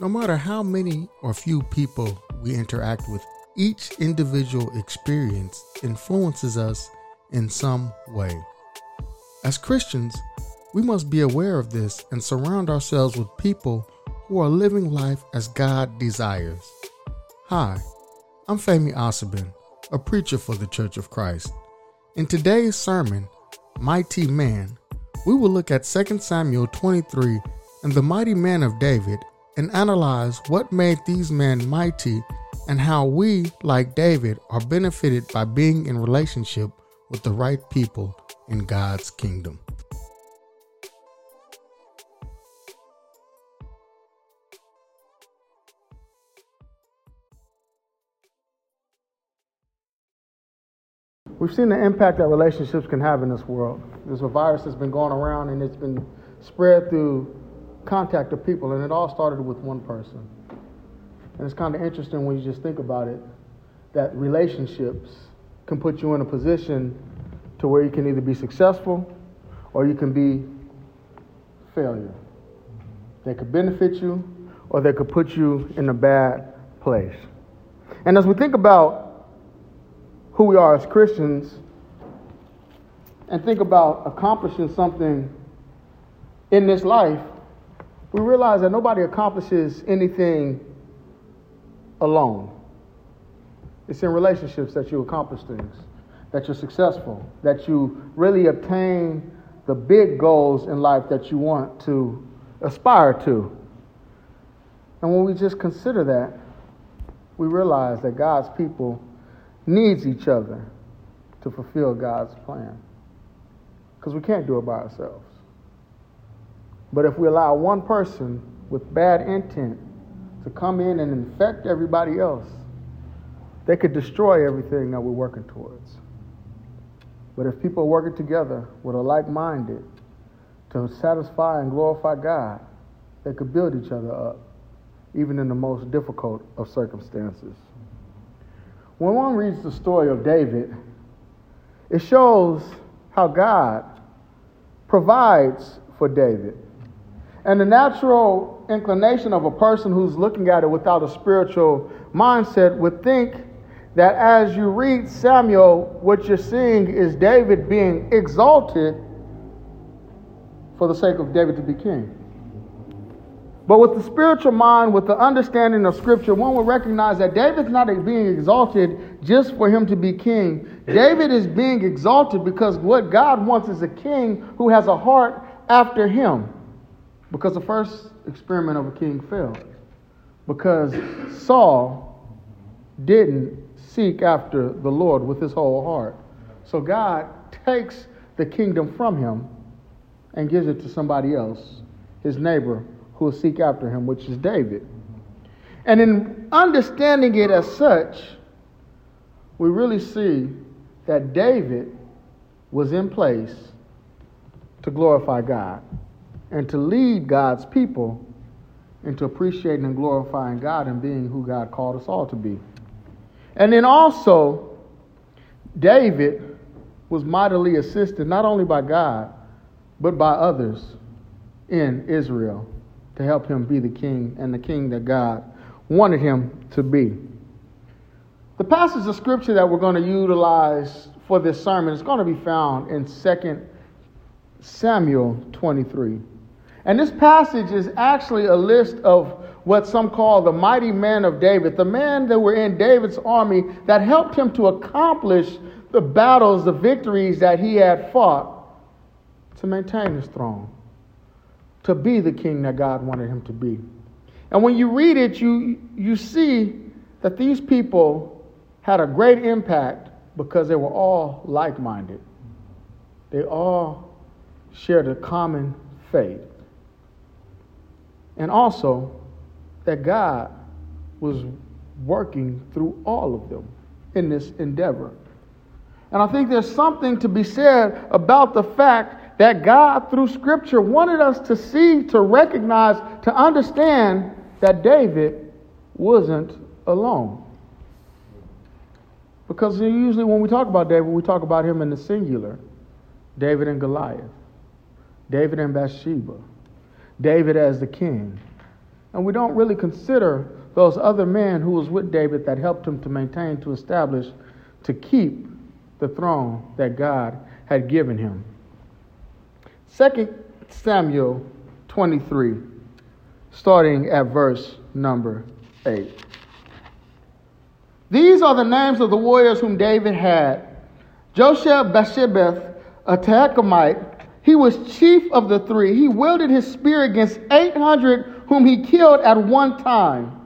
No matter how many or few people we interact with, each individual experience influences us in some way. As Christians, we must be aware of this and surround ourselves with people who are living life as God desires. Hi, I'm Femi Asabin, a preacher for the Church of Christ. In today's sermon, Mighty Man, we will look at 2 Samuel 23 and the mighty man of David and analyze what made these men mighty and how we, like David, are benefited by being in relationship with the right people in God's kingdom. We've seen the impact that relationships can have in this world. There's a virus that's been going around and it's been spread through contact of people, and it all started with one person. And it's kind of interesting when you just think about it that relationships can put you in a position to where you can either be successful or you can be failure. They could benefit you or they could put you in a bad place. And as we think about who we are as Christians and think about accomplishing something in this life, we realize that nobody accomplishes anything alone. It's in relationships that you accomplish things, that you're successful, that you really obtain the big goals in life that you want to aspire to. And when we just consider that, we realize that God's people needs each other to fulfill God's plan. Because we can't do it by ourselves. But if we allow one person with bad intent to come in and infect everybody else, they could destroy everything that we're working towards. But if people are working together with a like minded to satisfy and glorify God, they could build each other up, even in the most difficult of circumstances. When one reads the story of David, it shows how God provides for David. And the natural inclination of a person who's looking at it without a spiritual mindset would think that as you read Samuel, what you're seeing is David being exalted for the sake of David to be king. But with the spiritual mind, with the understanding of Scripture, one will recognize that David's not being exalted just for him to be king. David is being exalted because what God wants is a king who has a heart after him. Because the first experiment of a king failed. Because Saul didn't seek after the Lord with his whole heart. So God takes the kingdom from him and gives it to somebody else, his neighbor, who will seek after him, which is David. And in understanding it as such, we really see that David was in place to glorify God and to lead God's people into appreciating and glorifying God and being who God called us all to be. And then also, David was mightily assisted not only by God, but by others in Israel to help him be the king and the king that God wanted him to be. The passage of scripture that we're going to utilize for this sermon is going to be found in 2 Samuel 23. And this passage is actually a list of what some call the mighty men of David, the men that were in David's army that helped him to accomplish the battles, the victories that he had fought to maintain his throne, to be the king that God wanted him to be. And when you read it, you, you see that these people had a great impact because they were all like minded. They all shared a common faith and also that God was working through all of them in this endeavor. And I think there's something to be said about the fact that God, through Scripture, wanted us to see, to recognize, to understand that David wasn't alone. Because usually when we talk about David, we talk about him in the singular David and Goliath, David and Bathsheba, David as the king, And we don't really consider those other men who was with David that helped him to maintain, to establish, to keep the throne that God had given him. 2 Samuel 23, starting at verse number 8. These are the names of the warriors whom David had. Josheb Bashebeth, a he was chief of the three. He wielded his spear against 800 whom he killed at one time.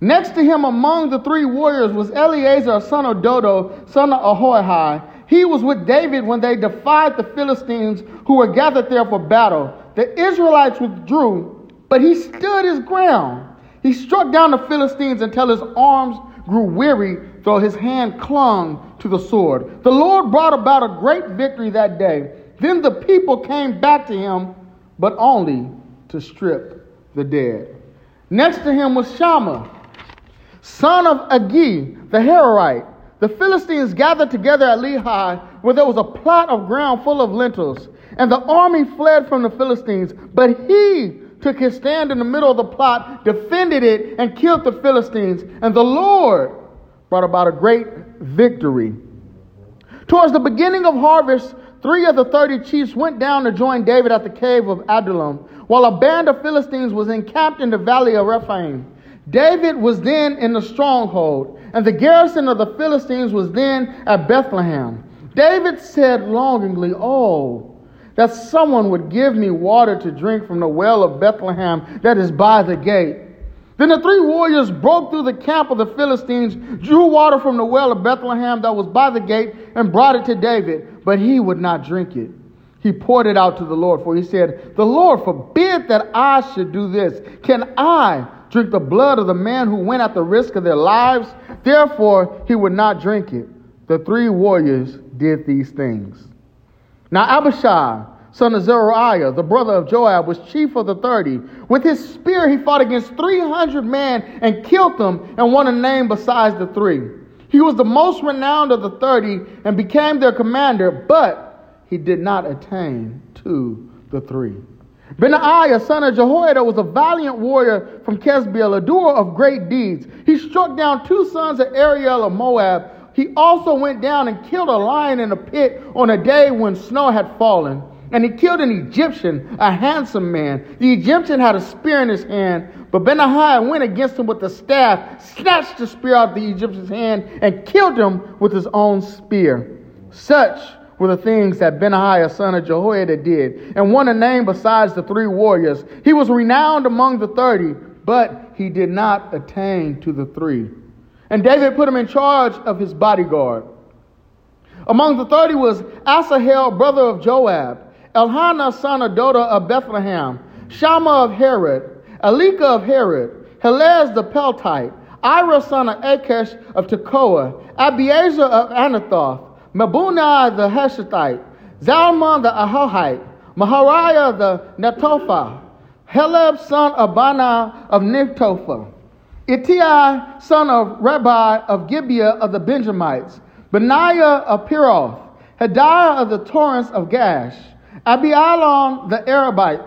Next to him among the three warriors was Eleazar, son of Dodo, son of Ahohi. He was with David when they defied the Philistines who were gathered there for battle. The Israelites withdrew, but he stood his ground. He struck down the Philistines until his arms grew weary, though his hand clung to the sword. The Lord brought about a great victory that day. Then the people came back to him, but only to strip the dead. Next to him was Shammah, son of Agee, the Hararite. The Philistines gathered together at Lehi, where there was a plot of ground full of lentils. And the army fled from the Philistines, but he took his stand in the middle of the plot, defended it, and killed the Philistines. And the Lord brought about a great victory. Towards the beginning of harvest, three of the thirty chiefs went down to join David at the cave of Adullam, while a band of Philistines was encamped in the valley of Rephaim. David was then in the stronghold, and the garrison of the Philistines was then at Bethlehem. David said longingly, Oh, that someone would give me water to drink from the well of Bethlehem that is by the gate. Then the three warriors broke through the camp of the Philistines, drew water from the well of Bethlehem that was by the gate, and brought it to David, but he would not drink it. He poured it out to the Lord, for he said, The Lord forbid that I should do this. Can I drink the blood of the man who went at the risk of their lives? Therefore, he would not drink it. The three warriors did these things. Now Abishai, son of Zeruiah, the brother of Joab, was chief of the thirty. With his spear he fought against 300 men and killed them and won a name besides the three. He was the most renowned of the thirty and became their commander, but he did not attain to the three. Benaiah, son of Jehoiada, was a valiant warrior from Kesbiel, a doer of great deeds. He struck down two sons of Ariel of Moab he also went down and killed a lion in a pit on a day when snow had fallen. And he killed an Egyptian, a handsome man. The Egyptian had a spear in his hand, but Benaiah went against him with a staff, snatched the spear out of the Egyptian's hand, and killed him with his own spear. Such were the things that Benaiah, son of Jehoiada, did, and won a name besides the three warriors. He was renowned among the thirty, but he did not attain to the three. And David put him in charge of his bodyguard. Among the thirty was Asahel, brother of Joab, Elhanan, son of Dodo of Bethlehem, Shammah of Harod, Elika of Harod, Helez the Peltite, Ira, son of Achish of Tekoa, Abiezer of Anathoth, Mabunai the Heshathite, Zalmon the Ahohite, Mahariah the Netophah, Heleb, son of Bana of Netophah, Ittai, son of Rabbi of Gibeah of the Benjamites, Benaiah of Piroth, Hadiah of the torrents of Gaash, Abialon the Arabite,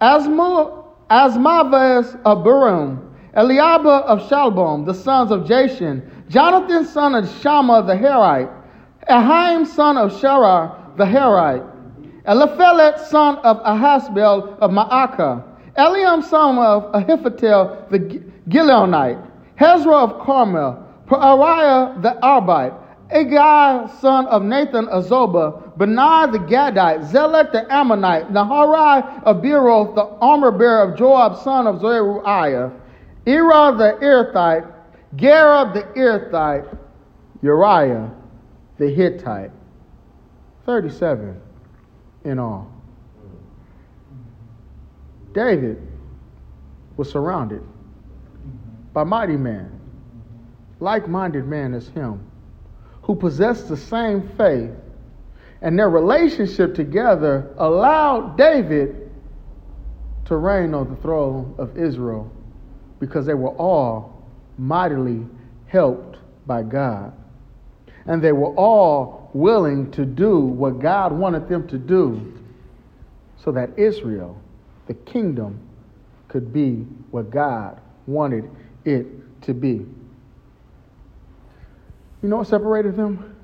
Asma, Asmavas of Barum, Eliabah of Shalbom, the sons of Jashan, Jonathan son of Shammah the Harite, Ahaim son of Sharar the Harite, Eliphelet son of Ahasbel of Maacah, Eliam son of Ahithophel the Gilonite, Hezro of Carmel, Pariah the Arbite, Agai son of Nathan of Zobah, Benai the Gadite, Zelek the Ammonite, Naharai of Beeroth, the armor bearer of Joab son of Zeruiah, Ira the Irithite, Gareb the Irithite, Uriah the Hittite. 37 in all. David was surrounded by mighty men, like minded men as him, who possessed the same faith, and their relationship together allowed David to reign on the throne of Israel because they were all mightily helped by God. And they were all willing to do what God wanted them to do so that Israel, the kingdom, could be what God wanted it to be. You know what separated them?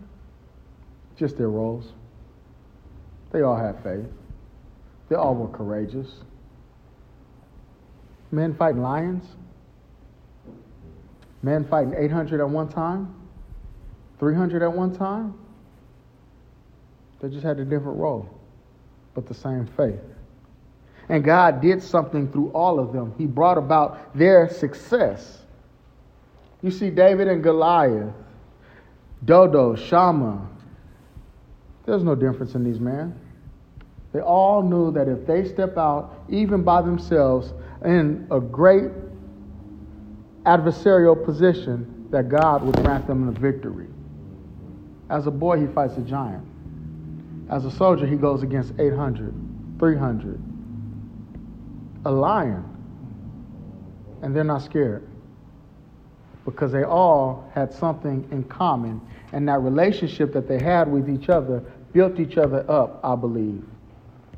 Just their roles. They all had faith. They all were courageous. Men fighting lions. Men fighting 800 at one time. 300 at one time. They just had a different role, but the same faith. And God did something through all of them. He brought about their success. You see David and Goliath, Dodo, Shammah, There's no difference in these men. They all knew that if they step out, even by themselves, in a great adversarial position, that God would grant them the victory. As a boy, he fights a giant. As a soldier, he goes against 800, 300. A lion. And they're not scared because they all had something in common. And that relationship that they had with each other built each other up, I believe,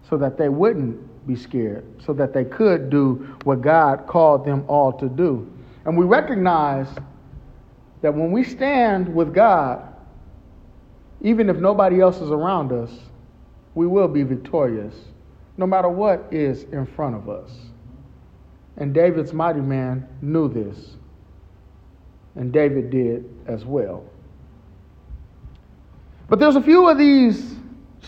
so that they wouldn't be scared, so that they could do what God called them all to do. And we recognize that when we stand with God, even if nobody else is around us, we will be victorious, no matter what is in front of us. And David's mighty man knew this, and David did as well. But there's a few of these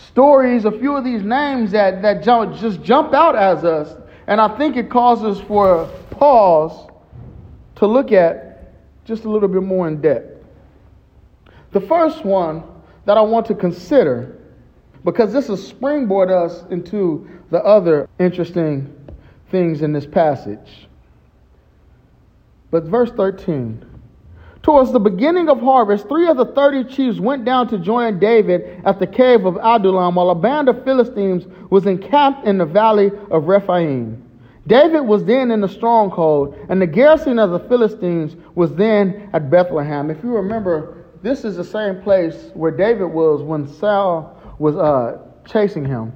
stories, a few of these names that, that just jump out as us, and I think it causes for pause to look at just a little bit more in depth. The first one that I want to consider because this will springboard us into the other interesting things in this passage. But verse 13. Towards the beginning of harvest, three of the thirty chiefs went down to join David at the cave of Adullam, while a band of Philistines was encamped in the valley of Rephaim. David was then in the stronghold, and the garrison of the Philistines was then at Bethlehem. If you remember, this is the same place where David was when Saul was uh, chasing him.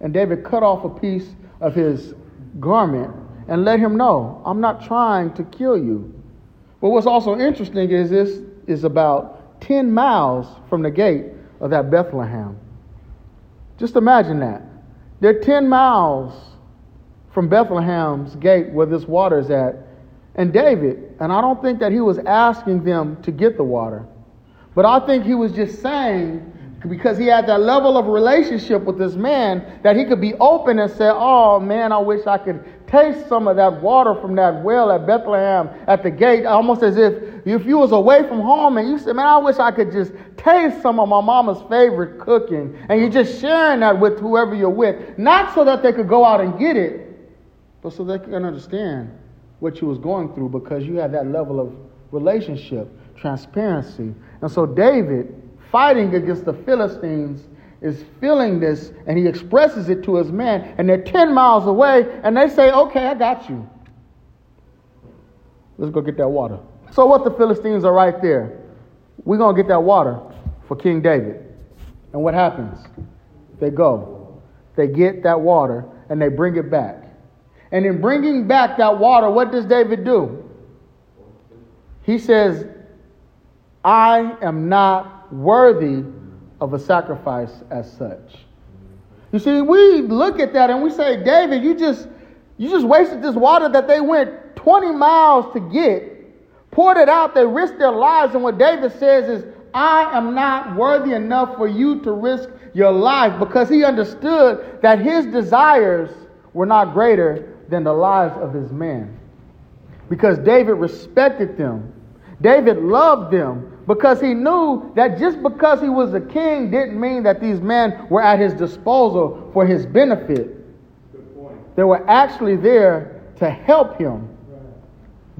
And David cut off a piece of his garment and let him know, I'm not trying to kill you. But what's also interesting is this is about 10 miles from the gate of that Bethlehem. Just imagine that. They're 10 miles from Bethlehem's gate where this water is at. And David, and I don't think that he was asking them to get the water. But I think he was just saying, because he had that level of relationship with this man, that he could be open and say, Oh man, I wish I could taste some of that water from that well at Bethlehem at the gate, almost as if if you was away from home and you said, Man, I wish I could just taste some of my mama's favorite cooking. And you're just sharing that with whoever you're with. Not so that they could go out and get it, but so they can understand what you was going through because you had that level of relationship, transparency, and so David, fighting against the Philistines, is feeling this and he expresses it to his men, and they're 10 miles away, and they say, Okay, I got you. Let's go get that water. So, what the Philistines are right there. We're going to get that water for King David. And what happens? They go, they get that water, and they bring it back. And in bringing back that water, what does David do? He says, I am not worthy of a sacrifice as such. You see, we look at that and we say, David, you just you just wasted this water that they went 20 miles to get, poured it out, they risked their lives, and what David says is, I am not worthy enough for you to risk your life because he understood that his desires were not greater than the lives of his men. Because David respected them. David loved them because he knew that just because he was a king didn't mean that these men were at his disposal for his benefit. They were actually there to help him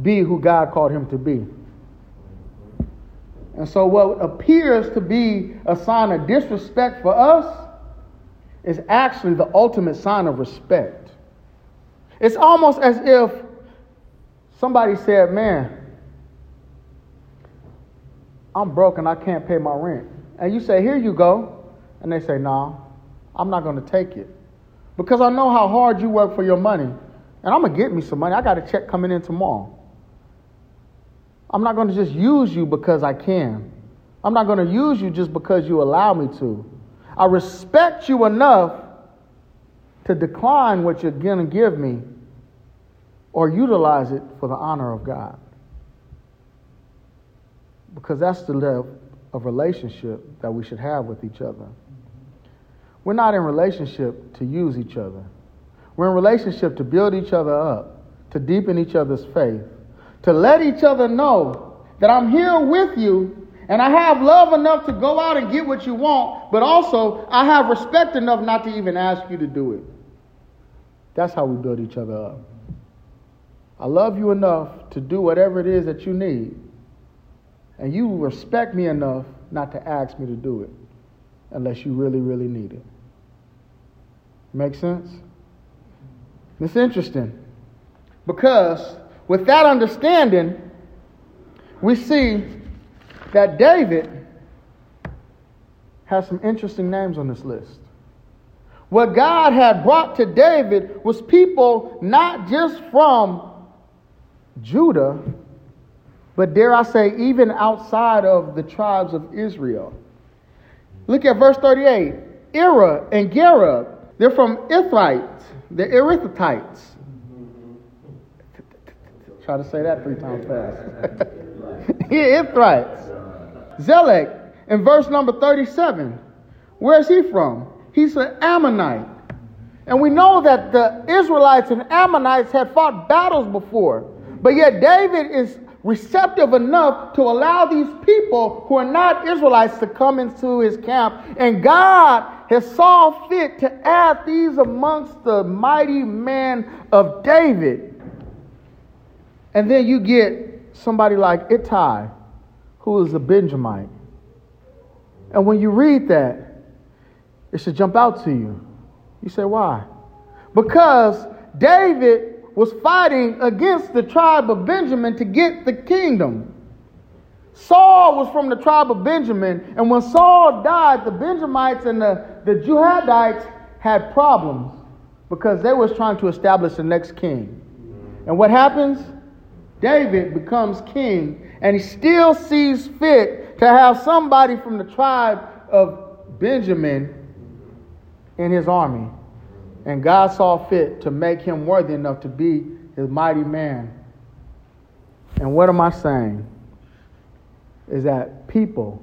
be who God called him to be. And so, what appears to be a sign of disrespect for us is actually the ultimate sign of respect. It's almost as if somebody said, Man, I'm broke and I can't pay my rent. And you say, Here you go. And they say, No, nah, I'm not going to take it. Because I know how hard you work for your money. and I'm going to get me some money. I got a check coming in tomorrow. I'm not going to just use you because I can. I'm not going to use you just because you allow me to. I respect you enough to decline what you're going to give me or utilize it for the honor of God. Because that's the level of relationship that we should have with each other. We're not in relationship to use each other. We're in relationship to build each other up, to deepen each other's faith, to let each other know that I'm here with you and I have love enough to go out and get what you want, but also I have respect enough not to even ask you to do it. That's how we build each other up. I love you enough to do whatever it is that you need, and you respect me enough not to ask me to do it unless you really, really need it. Make sense? It's interesting because with that understanding, we see that David has some interesting names on this list. What God had brought to David was people not just from Judah, but dare I say, even outside of the tribes of Israel. Look at verse 38. Era and Gera, they're from Ithrites, they're Erithites. Try to say that three times fast. yeah, Ithrites. Zelek, in verse number 37, where is he from? He's an Ammonite. And we know that the Israelites and Ammonites had fought battles before. But yet David is receptive enough to allow these people who are not Israelites to come into his camp. And God has saw fit to add these amongst the mighty men of David. And then you get somebody like Ittai, who is a Benjamite. And when you read that, it should jump out to you. You say, why? Because David was fighting against the tribe of Benjamin to get the kingdom. Saul was from the tribe of Benjamin, and when Saul died, the Benjamites and the, the Judahites had problems because they was trying to establish the next king. And what happens? David becomes king, and he still sees fit to have somebody from the tribe of Benjamin in his army. And God saw fit to make him worthy enough to be his mighty man. And what am I saying? Is that people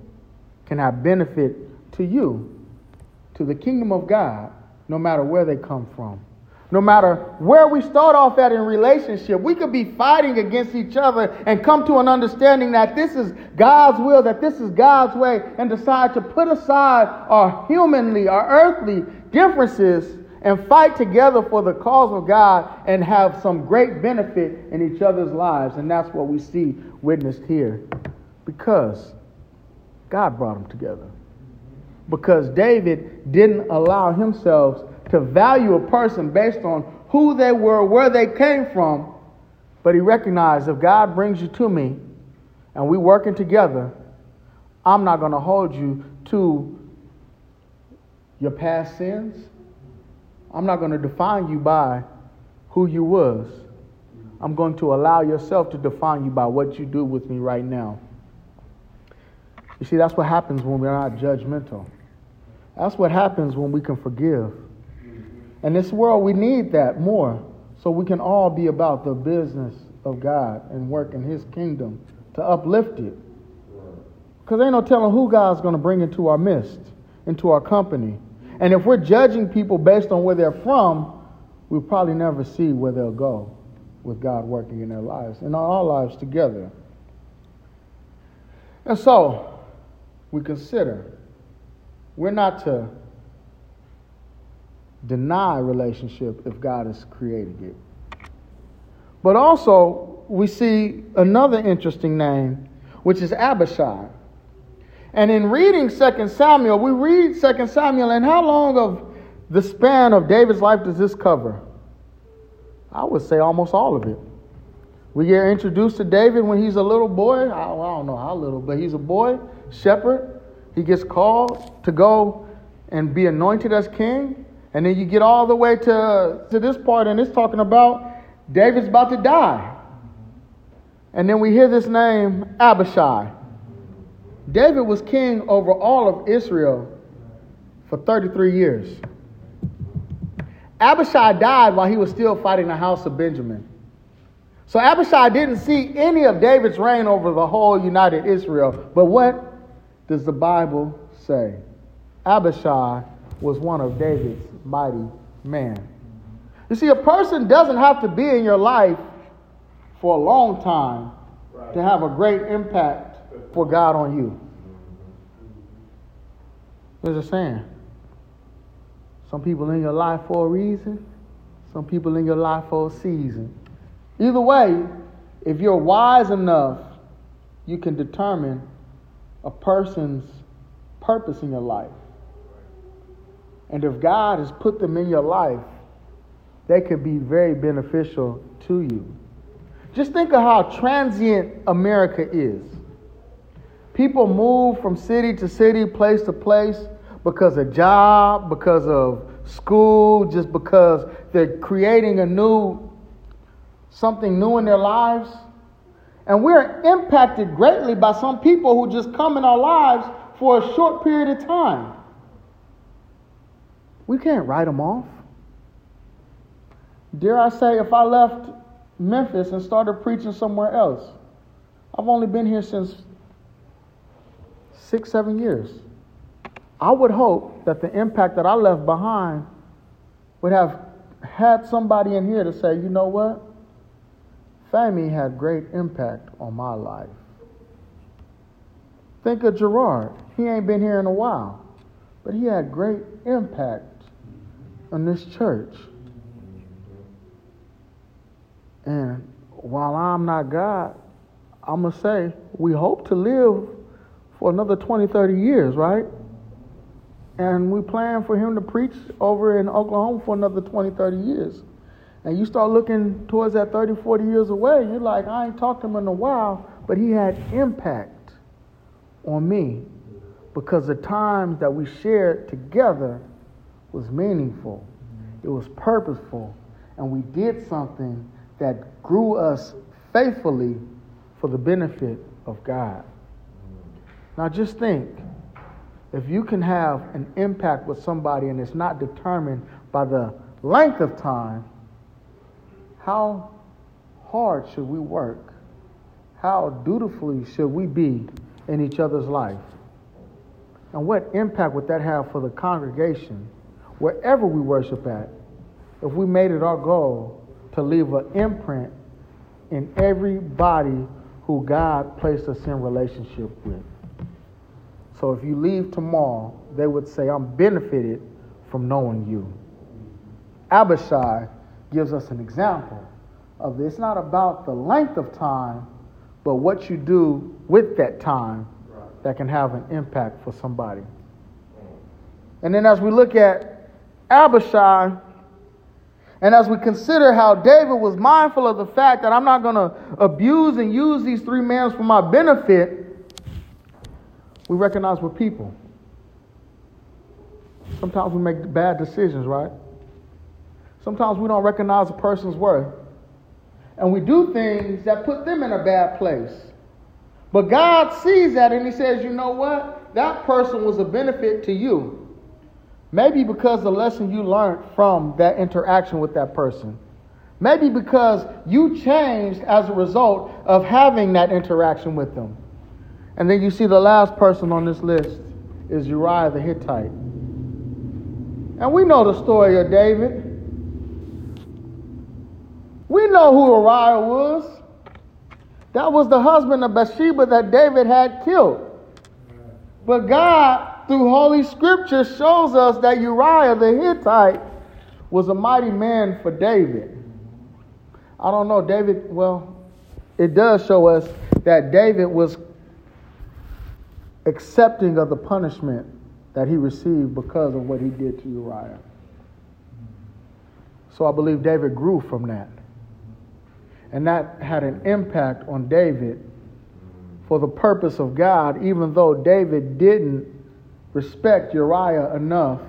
can have benefit to you, to the kingdom of God, no matter where they come from. No matter where we start off at in relationship, we could be fighting against each other and come to an understanding that this is God's will, that this is God's way, and decide to put aside our humanly, our earthly differences and fight together for the cause of God and have some great benefit in each other's lives. And that's what we see witnessed here. Because God brought them together. Because David didn't allow himself to value a person based on who they were, where they came from, but he recognized if God brings you to me and we working together, I'm not going to hold you to your past sins. I'm not going to define you by who you was. I'm going to allow yourself to define you by what you do with me right now. You see, that's what happens when we're not judgmental. That's what happens when we can forgive. In this world, we need that more so we can all be about the business of God and work in His kingdom to uplift it. Because ain't no telling who God's going to bring into our midst, into our company. And if we're judging people based on where they're from, we'll probably never see where they'll go with God working in their lives and our lives together. And so, we consider we're not to deny relationship if God has created it. But also, we see another interesting name, which is Abishai. And in reading 2 Samuel, we read 2 Samuel, and how long of the span of David's life does this cover? I would say almost all of it. We get introduced to David when he's a little boy. I, don't know how little, but he's a boy, shepherd. He gets called to go and be anointed as king. And then you get all the way to, to this part, and it's talking about David's about to die. And then we hear this name, Abishai. David was king over all of Israel for 33 years. Abishai died while he was still fighting the house of Benjamin. So Abishai didn't see any of David's reign over the whole united Israel. But what does the Bible say? Abishai was one of David's mighty men. You see, a person doesn't have to be in your life for a long time to have a great impact for God on you. There's a saying. Some people in your life for a reason, some people in your life for a season. Either way, if you're wise enough, you can determine a person's purpose in your life. And if God has put them in your life, they could be very beneficial to you. Just think of how transient America is. People move from city to city, place to place because of job, because of school, just because they're creating a new something new in their lives. And we're impacted greatly by some people who just come in our lives for a short period of time. We can't write them off. Dare I say, if I left Memphis and started preaching somewhere else, I've only been here since six, seven years. I would hope that the impact that I left behind would have had somebody in here to say, you know what? Femi had great impact on my life. Think of Gerard. He ain't been here in a while, but he had great impact on this church. And while I'm not God, I'm going to say we hope to live for another 20, 30 years, right? And we plan for him to preach over in Oklahoma for another 20, 30 years. And you start looking towards that 30, 40 years away, you're like, I ain't talked to him in a while, but he had impact on me because the times that we shared together was meaningful, it was purposeful, and we did something that grew us faithfully for the benefit of God. Now just think if you can have an impact with somebody and it's not determined by the length of time, how hard should we work? How dutifully should we be in each other's life? And what impact would that have for the congregation, wherever we worship at, if we made it our goal to leave an imprint in everybody who God placed us in relationship with? So if you leave tomorrow, they would say, I'm benefited from knowing you. Abishai gives us an example of this. It's not about the length of time, but what you do with that time that can have an impact for somebody. And then as we look at Abishai, and as we consider how David was mindful of the fact that I'm not going to abuse and use these three men for my benefit, we recognize we're people. Sometimes we make bad decisions, right? Sometimes we don't recognize a person's worth. And we do things that put them in a bad place. But God sees that and He says, you know what? That person was a benefit to you. Maybe because the lesson you learned from that interaction with that person. Maybe because you changed as a result of having that interaction with them. And then you see the last person on this list is Uriah the Hittite. And we know the story of David. We know who Uriah was. That was the husband of Bathsheba that David had killed. But God, through Holy Scripture, shows us that Uriah the Hittite was a mighty man for David. I don't know, David, well, it does show us that David was accepting of the punishment that he received because of what he did to Uriah. So I believe David grew from that. And that had an impact on David for the purpose of God, even though David didn't respect Uriah enough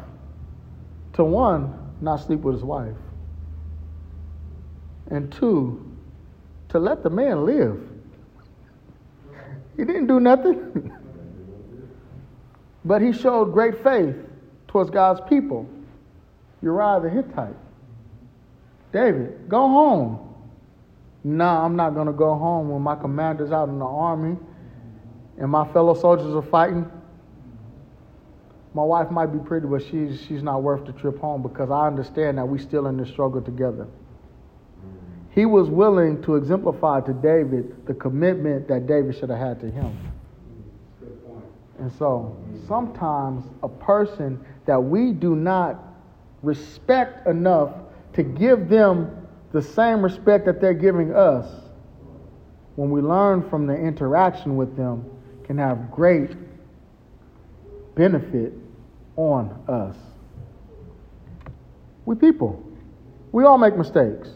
to one, not sleep with his wife. and two, to let the man live. He didn't do nothing. but he showed great faith towards God's people. Uriah the Hittite. David, go home. No, I'm not going to go home when my commander's out in the army and my fellow soldiers are fighting. My wife might be pretty, but she's, she's not worth the trip home because I understand that we're still in this struggle together. He was willing to exemplify to David the commitment that David should have had to him. And so sometimes a person that we do not respect enough to give them the same respect that they're giving us, when we learn from the interaction with them, can have great benefit on us. We people. We all make mistakes.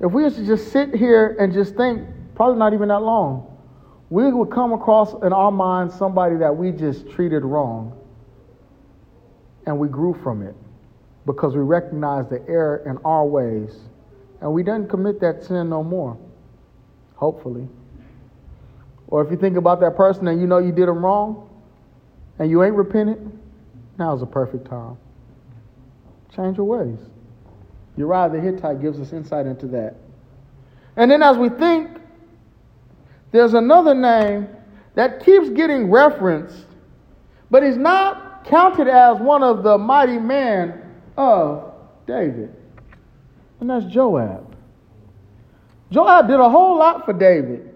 If we used to just sit here and just think, probably not even that long, we would come across in our minds somebody that we just treated wrong and we grew from it because we recognized the error in our ways and we didn't commit that sin no more, hopefully. Or if you think about that person and you know you did them wrong and you ain't repented, now's a perfect time. Change your ways. Uriah the Hittite gives us insight into that. And then as we think, there's another name that keeps getting referenced, but he's not counted as one of the mighty men of David. And that's Joab. Joab did a whole lot for David.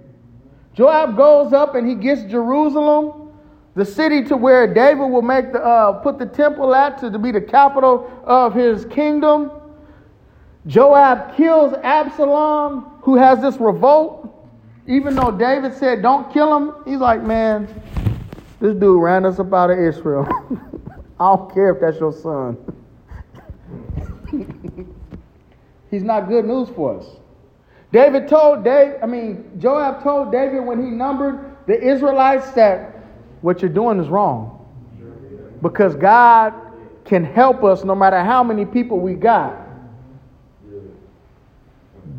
Joab goes up and he gets Jerusalem, the city to where David will make the uh, put the temple at to, to be the capital of his kingdom. Joab kills Absalom, who has this revolt. Even though David said, Don't kill him, he's like, Man, this dude ran us up out of Israel. I don't care if that's your son. he's not good news for us. David told Dave, I mean, Joab told David when he numbered the Israelites that what you're doing is wrong. Because God can help us no matter how many people we got.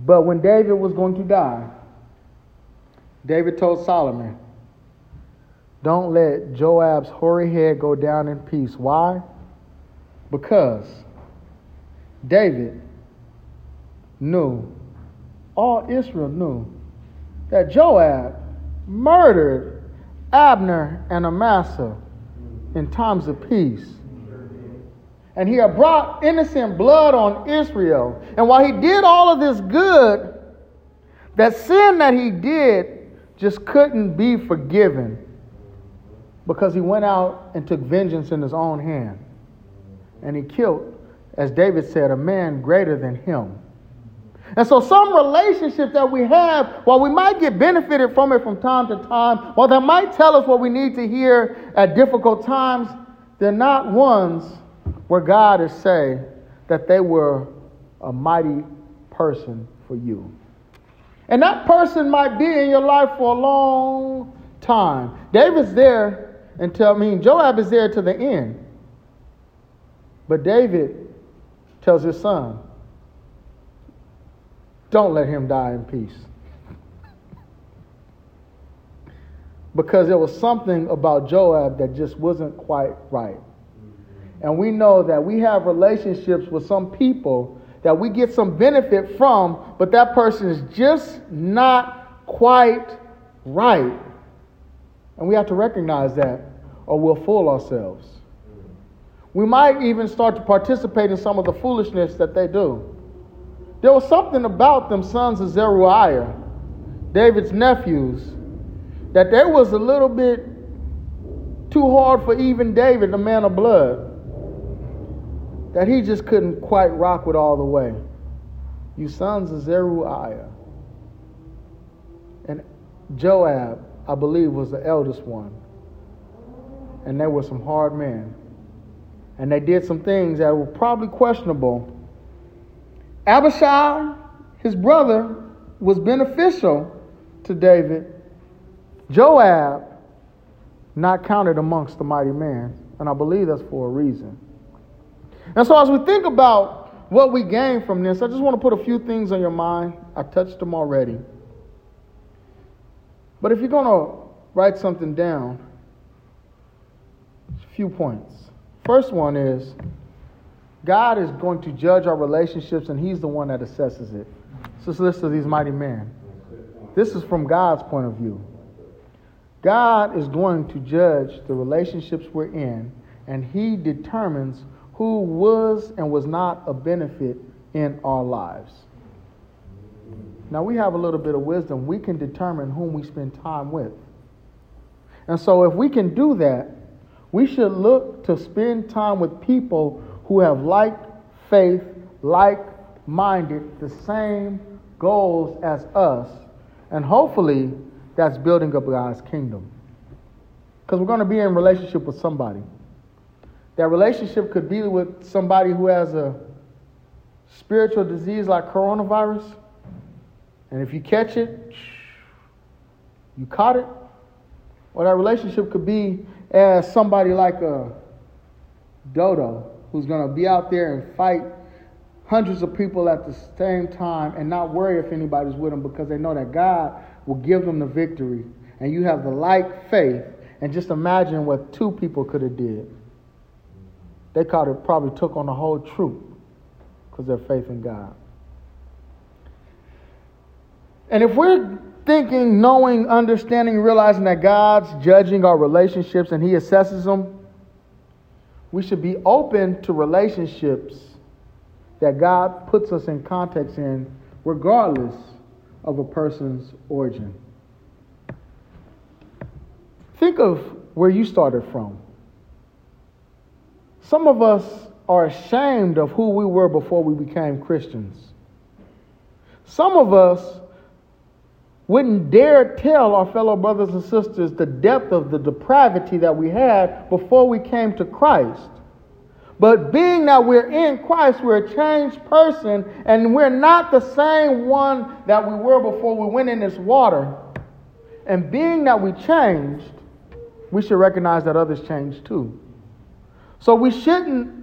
But when David was going to die, David told Solomon, Don't let Joab's hoary head go down in peace. Why? Because David knew, all Israel knew, that Joab murdered Abner and Amasa in times of peace and he had brought innocent blood on Israel. And while he did all of this good, that sin that he did just couldn't be forgiven because he went out and took vengeance in his own hand. And he killed, as David said, a man greater than him. And so, some relationships that we have, while we might get benefited from it from time to time, while they might tell us what we need to hear at difficult times, they're not ones where God is saying that they were a mighty person for you. And that person might be in your life for a long time. David's there until, I mean, Joab is there to the end. But David tells his son, don't let him die in peace. because there was something about Joab that just wasn't quite right. And we know that we have relationships with some people that we get some benefit from, but that person is just not quite right. And we have to recognize that, or we'll fool ourselves. We might even start to participate in some of the foolishness that they do. There was something about them sons of Zeruiah, David's nephews, that there was a little bit too hard for even David, the man of blood that he just couldn't quite rock with all the way. You sons of Zeruiah. And Joab, I believe, was the eldest one. And they were some hard men. And they did some things that were probably questionable. Abishai, his brother, was beneficial to David. Joab, not counted amongst the mighty men. And I believe that's for a reason. And so, as we think about what we gain from this, I just want to put a few things on your mind. I touched them already. But if you're going to write something down, a few points. First one is God is going to judge our relationships, and He's the one that assesses it. So listen to these mighty men. This is from God's point of view. God is going to judge the relationships we're in, and He determines who was and was not a benefit in our lives. Now, we have a little bit of wisdom. We can determine whom we spend time with. And so, if we can do that, we should look to spend time with people who have like faith, like minded, the same goals as us. And hopefully, that's building up God's kingdom. Because we're going to be in relationship with somebody. That relationship could be with somebody who has a spiritual disease like coronavirus. And if you catch it, you caught it. Or that relationship could be as somebody like a dodo who's going to be out there and fight hundreds of people at the same time and not worry if anybody's with them because they know that God will give them the victory. And you have the like faith. And just imagine what two people could have did. They could have probably took on the whole troop because their faith in God. And if we're thinking, knowing, understanding, realizing that God's judging our relationships and He assesses them, we should be open to relationships that God puts us in context in, regardless of a person's origin. Think of where you started from. Some of us are ashamed of who we were before we became Christians. Some of us wouldn't dare tell our fellow brothers and sisters the depth of the depravity that we had before we came to Christ. But being that we're in Christ, we're a changed person, and we're not the same one that we were before we went in this water. And being that we changed, we should recognize that others changed too. So we shouldn't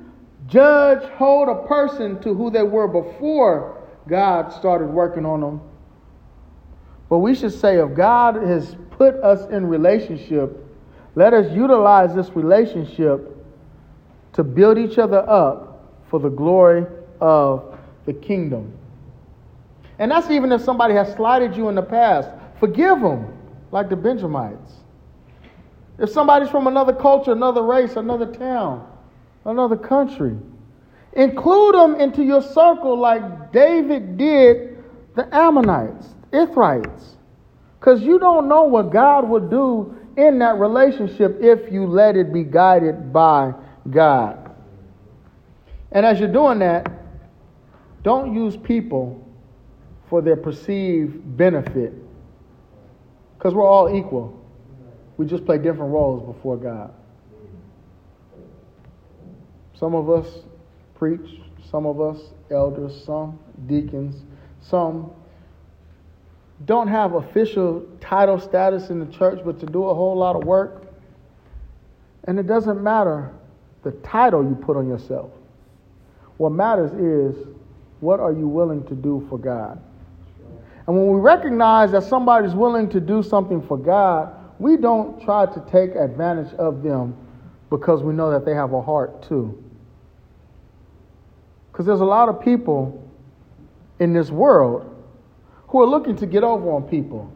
judge, hold a person to who they were before God started working on them. But we should say, if God has put us in relationship, let us utilize this relationship to build each other up for the glory of the kingdom. And that's even if somebody has slighted you in the past. Forgive them, like the Benjamites. If somebody's from another culture, another race, another town, another country, include them into your circle like David did the Ammonites, Ithrites. Because you don't know what God will do in that relationship if you let it be guided by God. And as you're doing that, don't use people for their perceived benefit. Because we're all equal. We just play different roles before God. Some of us preach, some of us elders, some deacons, some don't have official title status in the church, but to do a whole lot of work. And it doesn't matter the title you put on yourself. What matters is what are you willing to do for God? And when we recognize that somebody's willing to do something for God, we don't try to take advantage of them because we know that they have a heart too. Because there's a lot of people in this world who are looking to get over on people.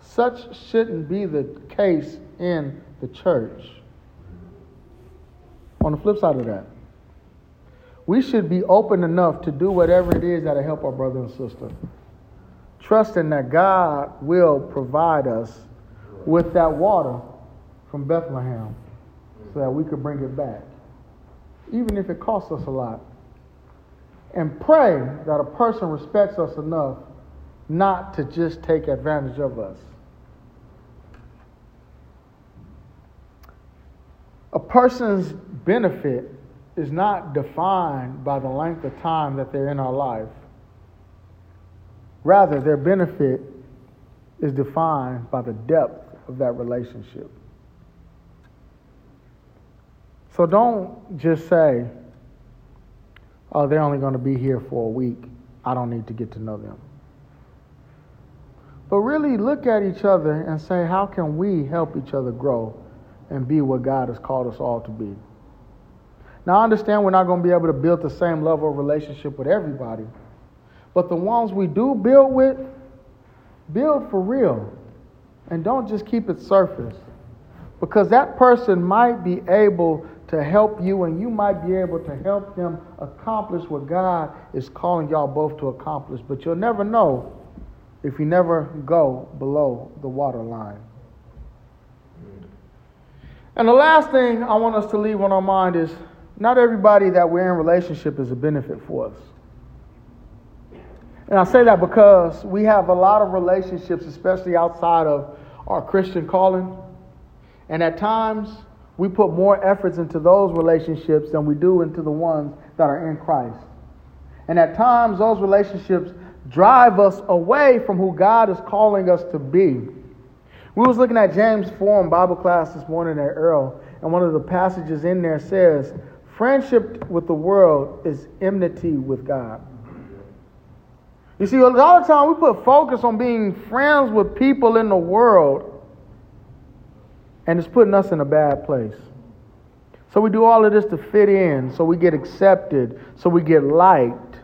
Such shouldn't be the case in the church. On the flip side of that, we should be open enough to do whatever it is that'll help our brother and sister. Trusting that God will provide us with that water from Bethlehem so that we could bring it back, even if it costs us a lot. And pray that a person respects us enough not to just take advantage of us. A person's benefit is not defined by the length of time that they're in our life. Rather, their benefit is defined by the depth of that relationship. So don't just say, oh, they're only going to be here for a week. I don't need to get to know them. But really look at each other and say, how can we help each other grow and be what God has called us all to be? Now, I understand we're not going to be able to build the same level of relationship with everybody, but the ones we do build with, build for real. And don't just keep it surface. Because that person might be able to help you, and you might be able to help them accomplish what God is calling y'all both to accomplish. But you'll never know if you never go below the waterline. And the last thing I want us to leave on our mind is not everybody that we're in relationship is a benefit for us. And I say that because we have a lot of relationships, especially outside of our Christian calling. And at times, we put more efforts into those relationships than we do into the ones that are in Christ. And at times, those relationships drive us away from who God is calling us to be. We was looking at James 4 in Bible class this morning at Earl, and one of the passages in there says, Friendship with the world is enmity with God. You see, a lot of time we put focus on being friends with people in the world, and it's putting us in a bad place. So we do all of this to fit in, so we get accepted, so we get liked,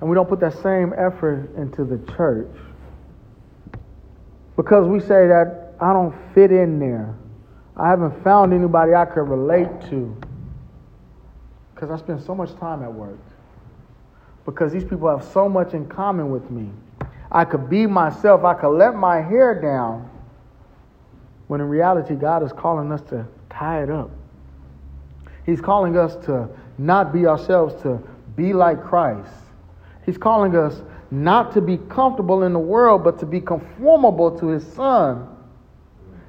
and we don't put that same effort into the church. Because we say that I don't fit in there. I haven't found anybody I could relate to. Because I spend so much time at work. Because these people have so much in common with me. I could be myself. I could let my hair down. When in reality, God is calling us to tie it up. He's calling us to not be ourselves, to be like Christ. He's calling us not to be comfortable in the world, but to be conformable to His Son.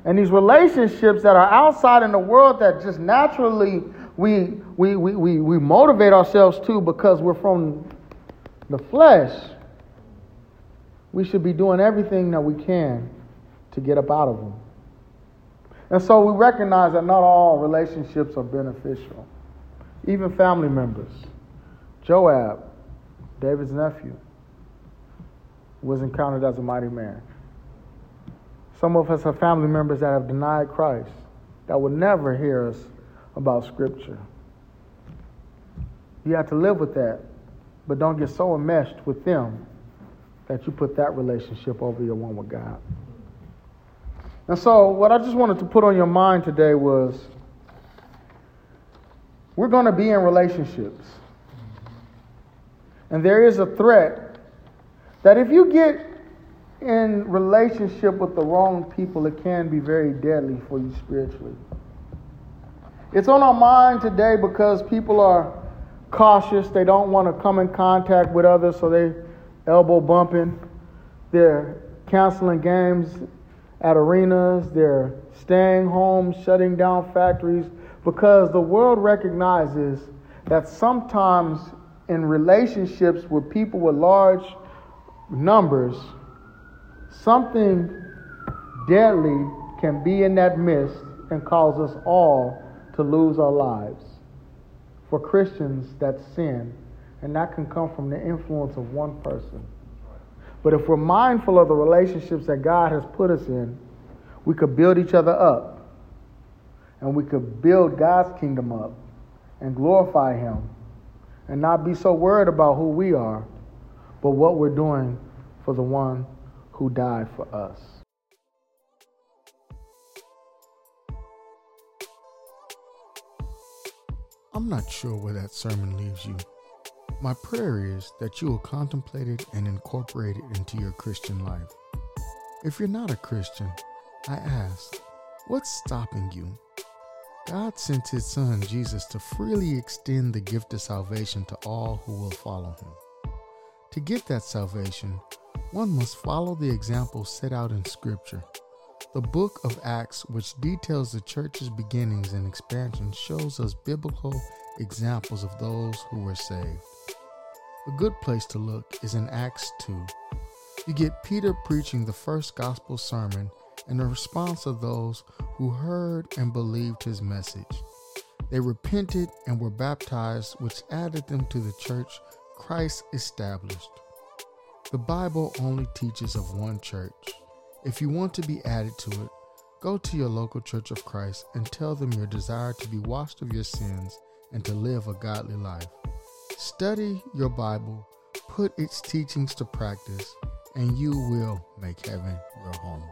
And these relationships that are outside in the world that just naturally we, we, we, we, we motivate ourselves to because we're from the flesh, we should be doing everything that we can to get up out of them. And so we recognize that not all relationships are beneficial. Even family members. Joab, David's nephew, was encountered as a mighty man. Some of us have family members that have denied Christ, that would never hear us about Scripture. You have to live with that, but don't get so enmeshed with them that you put that relationship over your one with God. And so, what I just wanted to put on your mind today was we're going to be in relationships. And there is a threat that if you get in relationship with the wrong people, it can be very deadly for you spiritually. It's on our mind today because people are cautious. They don't want to come in contact with others, so they elbow bumping. They're canceling games at arenas. They're staying home, shutting down factories because the world recognizes that sometimes in relationships with people with large numbers, something deadly can be in that mist and cause us all to lose our lives. For Christians, that's sin, and that can come from the influence of one person. But if we're mindful of the relationships that God has put us in, we could build each other up, and we could build God's kingdom up and glorify Him, and not be so worried about who we are, but what we're doing for the one who died for us. I'm not sure where that sermon leaves you. My prayer is that you will contemplate it and incorporate it into your Christian life. If you're not a Christian, I ask, what's stopping you? God sent his son Jesus to freely extend the gift of salvation to all who will follow him. To get that salvation, one must follow the example set out in Scripture. The book of Acts, which details the church's beginnings and expansion, shows us biblical examples of those who were saved. A good place to look is in Acts 2. You get Peter preaching the first gospel sermon and the response of those who heard and believed his message. They repented and were baptized, which added them to the church Christ established. The Bible only teaches of one church. If you want to be added to it, go to your local church of Christ and tell them your desire to be washed of your sins and to live a godly life. Study your Bible, put its teachings to practice, and you will make heaven your home.